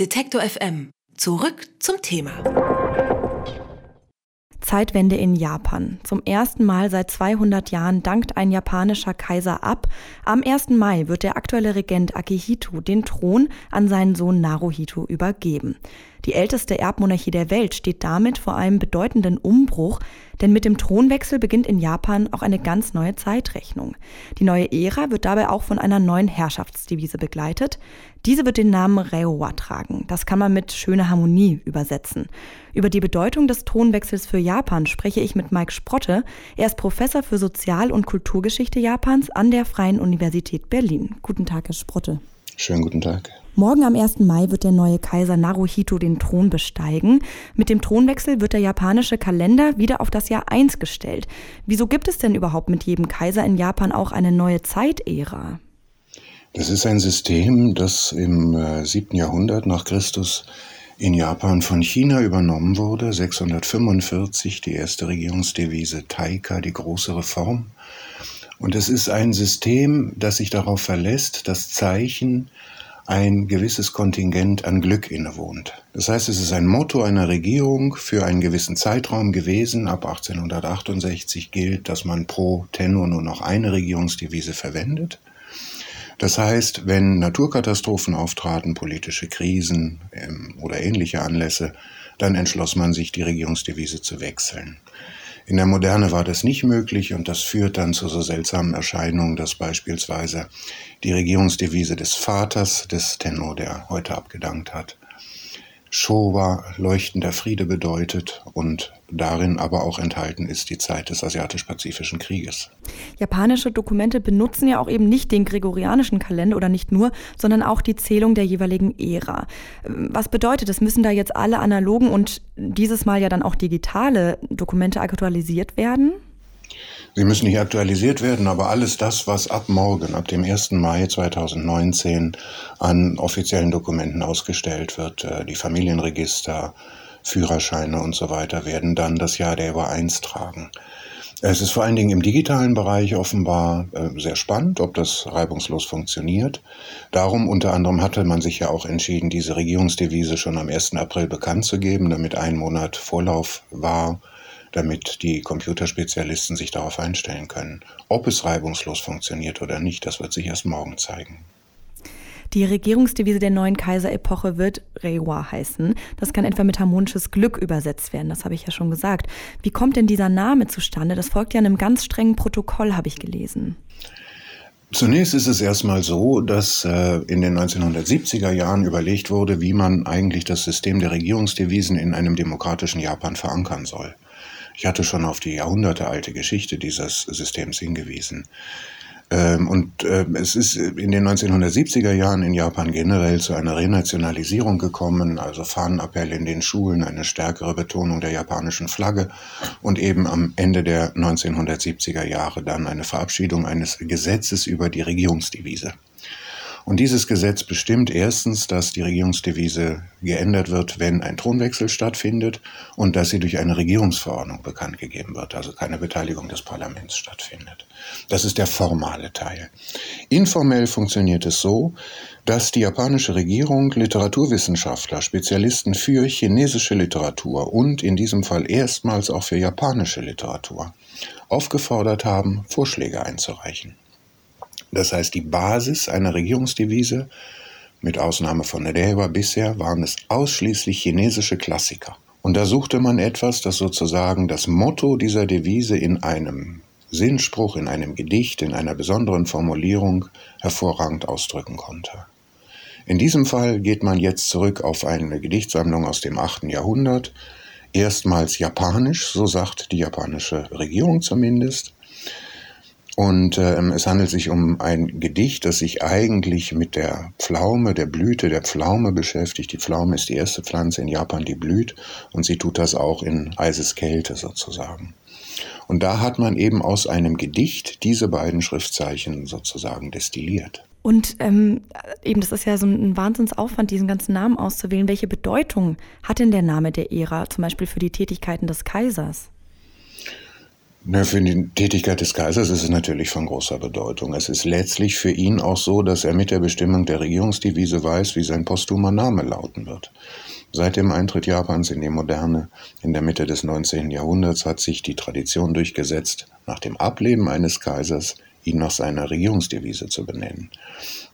Detektor FM. Zurück zum Thema. Zeitwende in Japan. Zum ersten Mal seit 200 Jahren dankt ein japanischer Kaiser ab. Am 1. Mai wird der aktuelle Regent Akihito den Thron an seinen Sohn Naruhito übergeben. Die älteste Erbmonarchie der Welt steht damit vor einem bedeutenden Umbruch, denn mit dem Thronwechsel beginnt in Japan auch eine ganz neue Zeitrechnung. Die neue Ära wird dabei auch von einer neuen Herrschaftsdevise begleitet. Diese wird den Namen Reiwa tragen. Das kann man mit schöne Harmonie übersetzen. Über die Bedeutung des Thronwechsels für Japan spreche ich mit Mike Sprotte. Er ist Professor für Sozial- und Kulturgeschichte Japans an der Freien Universität Berlin. Guten Tag, Herr Sprotte. Schönen guten Tag. Morgen am 1. Mai wird der neue Kaiser Naruhito den Thron besteigen. Mit dem Thronwechsel wird der japanische Kalender wieder auf das Jahr 1 gestellt. Wieso gibt es denn überhaupt mit jedem Kaiser in Japan auch eine neue Zeitära? Das ist ein System, das im äh, 7. Jahrhundert nach Christus in Japan von China übernommen wurde. 645 die erste Regierungsdevise Taika, die große Reform. Und es ist ein System, das sich darauf verlässt, dass Zeichen ein gewisses Kontingent an Glück innewohnt. Das heißt, es ist ein Motto einer Regierung für einen gewissen Zeitraum gewesen. Ab 1868 gilt, dass man pro Tenor nur noch eine Regierungsdevise verwendet. Das heißt, wenn Naturkatastrophen auftraten, politische Krisen ähm, oder ähnliche Anlässe, dann entschloss man sich, die Regierungsdevise zu wechseln. In der Moderne war das nicht möglich und das führt dann zu so seltsamen Erscheinungen, dass beispielsweise die Regierungsdevise des Vaters des Tenno, der heute abgedankt hat, Showa leuchtender Friede bedeutet und darin aber auch enthalten ist die Zeit des Asiatisch-Pazifischen Krieges. Japanische Dokumente benutzen ja auch eben nicht den gregorianischen Kalender oder nicht nur, sondern auch die Zählung der jeweiligen Ära. Was bedeutet das? Müssen da jetzt alle analogen und dieses Mal ja dann auch digitale Dokumente aktualisiert werden? Sie müssen nicht aktualisiert werden, aber alles das, was ab morgen, ab dem 1. Mai 2019 an offiziellen Dokumenten ausgestellt wird, äh, die Familienregister, Führerscheine und so weiter, werden dann das Jahr der Über 1 tragen. Es ist vor allen Dingen im digitalen Bereich offenbar äh, sehr spannend, ob das reibungslos funktioniert. Darum unter anderem hatte man sich ja auch entschieden, diese Regierungsdevise schon am 1. April bekannt zu geben, damit ein Monat Vorlauf war damit die Computerspezialisten sich darauf einstellen können. Ob es reibungslos funktioniert oder nicht, das wird sich erst morgen zeigen. Die Regierungsdevise der neuen Kaiserepoche wird Reiwa heißen. Das kann etwa mit harmonisches Glück übersetzt werden, das habe ich ja schon gesagt. Wie kommt denn dieser Name zustande? Das folgt ja einem ganz strengen Protokoll, habe ich gelesen. Zunächst ist es erstmal so, dass äh, in den 1970er Jahren überlegt wurde, wie man eigentlich das System der Regierungsdevisen in einem demokratischen Japan verankern soll. Ich hatte schon auf die jahrhundertealte Geschichte dieses Systems hingewiesen. Ähm, und äh, es ist in den 1970er Jahren in Japan generell zu einer Renationalisierung gekommen, also Fahnenappell in den Schulen, eine stärkere Betonung der japanischen Flagge und eben am Ende der 1970er Jahre dann eine Verabschiedung eines Gesetzes über die Regierungsdevise. Und dieses Gesetz bestimmt erstens, dass die Regierungsdevise geändert wird, wenn ein Thronwechsel stattfindet und dass sie durch eine Regierungsverordnung bekannt gegeben wird, also keine Beteiligung des Parlaments stattfindet. Das ist der formale Teil. Informell funktioniert es so, dass die japanische Regierung Literaturwissenschaftler, Spezialisten für chinesische Literatur und in diesem Fall erstmals auch für japanische Literatur aufgefordert haben, Vorschläge einzureichen. Das heißt, die Basis einer Regierungsdevise, mit Ausnahme von Reiwa bisher, waren es ausschließlich chinesische Klassiker. Und da suchte man etwas, das sozusagen das Motto dieser Devise in einem Sinnspruch, in einem Gedicht, in einer besonderen Formulierung hervorragend ausdrücken konnte. In diesem Fall geht man jetzt zurück auf eine Gedichtsammlung aus dem 8. Jahrhundert, erstmals japanisch, so sagt die japanische Regierung zumindest, und ähm, es handelt sich um ein Gedicht, das sich eigentlich mit der Pflaume, der Blüte der Pflaume beschäftigt. Die Pflaume ist die erste Pflanze in Japan, die blüht und sie tut das auch in Eiseskälte sozusagen. Und da hat man eben aus einem Gedicht diese beiden Schriftzeichen sozusagen destilliert. Und ähm, eben, das ist ja so ein Wahnsinnsaufwand, diesen ganzen Namen auszuwählen. Welche Bedeutung hat denn der Name der Ära zum Beispiel für die Tätigkeiten des Kaisers? Na, für die Tätigkeit des Kaisers ist es natürlich von großer Bedeutung. Es ist letztlich für ihn auch so, dass er mit der Bestimmung der Regierungsdevise weiß, wie sein posthumer Name lauten wird. Seit dem Eintritt Japans in die Moderne in der Mitte des 19. Jahrhunderts hat sich die Tradition durchgesetzt, nach dem Ableben eines Kaisers ihn nach seiner Regierungsdevise zu benennen.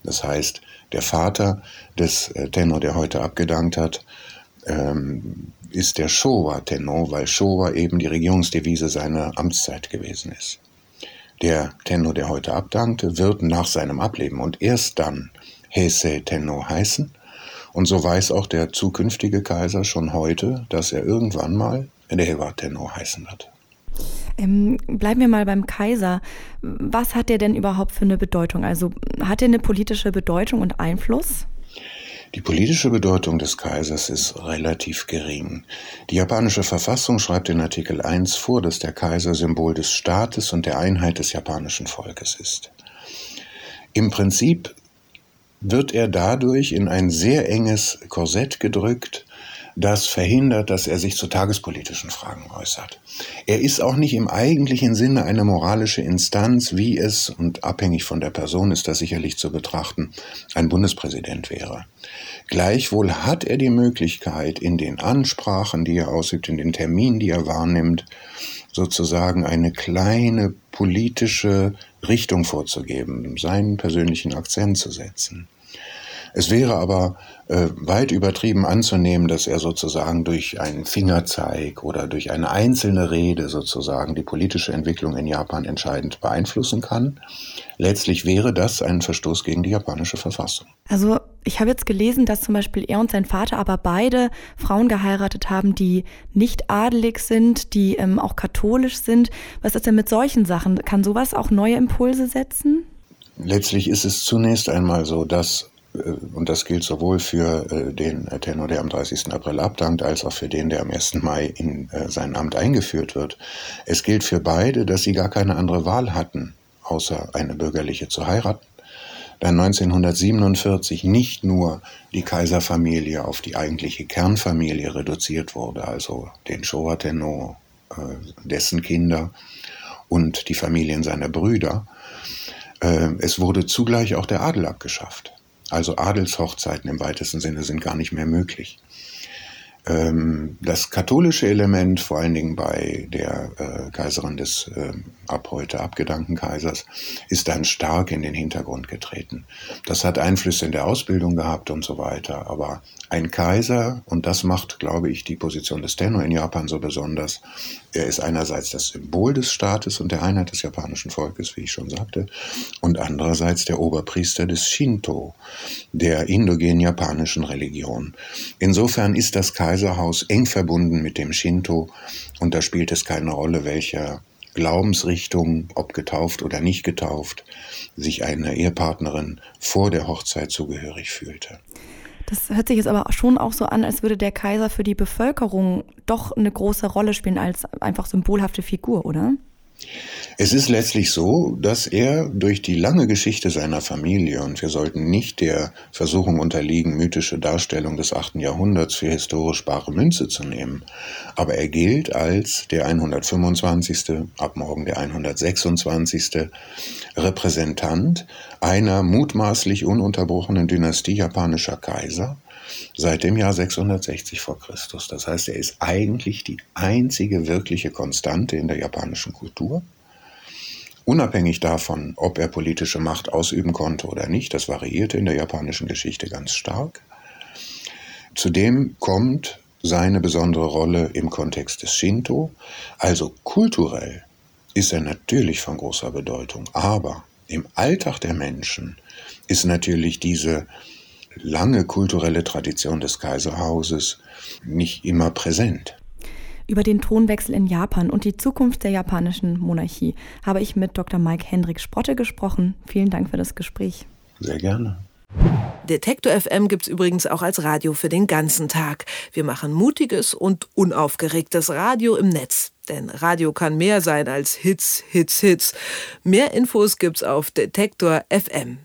Das heißt, der Vater des äh, Tenno, der heute abgedankt hat, ähm, ist der Showa Tenno, weil Showa eben die Regierungsdevise seiner Amtszeit gewesen ist. Der Tenno, der heute abdankte, wird nach seinem Ableben und erst dann Heisei Tenno heißen. Und so weiß auch der zukünftige Kaiser schon heute, dass er irgendwann mal Rewa Tenno heißen wird. Ähm, bleiben wir mal beim Kaiser. Was hat der denn überhaupt für eine Bedeutung? Also hat er eine politische Bedeutung und Einfluss? Die politische Bedeutung des Kaisers ist relativ gering. Die japanische Verfassung schreibt in Artikel 1 vor, dass der Kaiser Symbol des Staates und der Einheit des japanischen Volkes ist. Im Prinzip wird er dadurch in ein sehr enges Korsett gedrückt, das verhindert, dass er sich zu tagespolitischen Fragen äußert. Er ist auch nicht im eigentlichen Sinne eine moralische Instanz, wie es, und abhängig von der Person ist das sicherlich zu betrachten, ein Bundespräsident wäre. Gleichwohl hat er die Möglichkeit, in den Ansprachen, die er ausübt, in den Terminen, die er wahrnimmt, sozusagen eine kleine politische Richtung vorzugeben, seinen persönlichen Akzent zu setzen. Es wäre aber äh, weit übertrieben anzunehmen, dass er sozusagen durch einen Fingerzeig oder durch eine einzelne Rede sozusagen die politische Entwicklung in Japan entscheidend beeinflussen kann. Letztlich wäre das ein Verstoß gegen die japanische Verfassung. Also ich habe jetzt gelesen, dass zum Beispiel er und sein Vater aber beide Frauen geheiratet haben, die nicht adelig sind, die ähm, auch katholisch sind. Was ist denn mit solchen Sachen? Kann sowas auch neue Impulse setzen? Letztlich ist es zunächst einmal so, dass und das gilt sowohl für äh, den Tenor, der am 30. April abdankt, als auch für den, der am 1. Mai in äh, sein Amt eingeführt wird. Es gilt für beide, dass sie gar keine andere Wahl hatten, außer eine bürgerliche zu heiraten. Da 1947 nicht nur die Kaiserfamilie auf die eigentliche Kernfamilie reduziert wurde, also den Showa Tenno, dessen Kinder und die Familien seiner Brüder, es wurde zugleich auch der Adel abgeschafft. Also Adelshochzeiten im weitesten Sinne sind gar nicht mehr möglich. Ähm, das katholische Element, vor allen Dingen bei der äh, Kaiserin des äh, ab heute abgedankten Kaisers, ist dann stark in den Hintergrund getreten. Das hat Einflüsse in der Ausbildung gehabt und so weiter. Aber ein Kaiser, und das macht, glaube ich, die Position des Tenno in Japan so besonders, er ist einerseits das Symbol des Staates und der Einheit des japanischen Volkes, wie ich schon sagte, und andererseits der Oberpriester des Shinto, der indogenen japanischen Religion. Insofern ist das Kaiserhaus eng verbunden mit dem Shinto und da spielt es keine Rolle, welcher Glaubensrichtung, ob getauft oder nicht getauft, sich eine Ehepartnerin vor der Hochzeit zugehörig fühlte. Das hört sich jetzt aber schon auch so an, als würde der Kaiser für die Bevölkerung doch eine große Rolle spielen als einfach symbolhafte Figur, oder? Es ist letztlich so, dass er durch die lange Geschichte seiner Familie, und wir sollten nicht der Versuchung unterliegen, mythische Darstellung des 8. Jahrhunderts für historisch bare Münze zu nehmen, aber er gilt als der 125., ab morgen der 126. Repräsentant einer mutmaßlich ununterbrochenen Dynastie japanischer Kaiser, seit dem Jahr 660 vor Christus. Das heißt, er ist eigentlich die einzige wirkliche Konstante in der japanischen Kultur. Unabhängig davon, ob er politische Macht ausüben konnte oder nicht, das variierte in der japanischen Geschichte ganz stark. Zudem kommt seine besondere Rolle im Kontext des Shinto, also kulturell ist er natürlich von großer Bedeutung, aber im Alltag der Menschen ist natürlich diese lange kulturelle Tradition des Kaiserhauses nicht immer präsent. Über den Thronwechsel in Japan und die Zukunft der japanischen Monarchie habe ich mit Dr. Mike Hendrik Sprotte gesprochen. Vielen Dank für das Gespräch. Sehr gerne. Detektor FM gibt es übrigens auch als Radio für den ganzen Tag. Wir machen mutiges und unaufgeregtes Radio im Netz. Denn Radio kann mehr sein als Hits, Hits, Hits. Mehr Infos gibt's auf Detektor FM.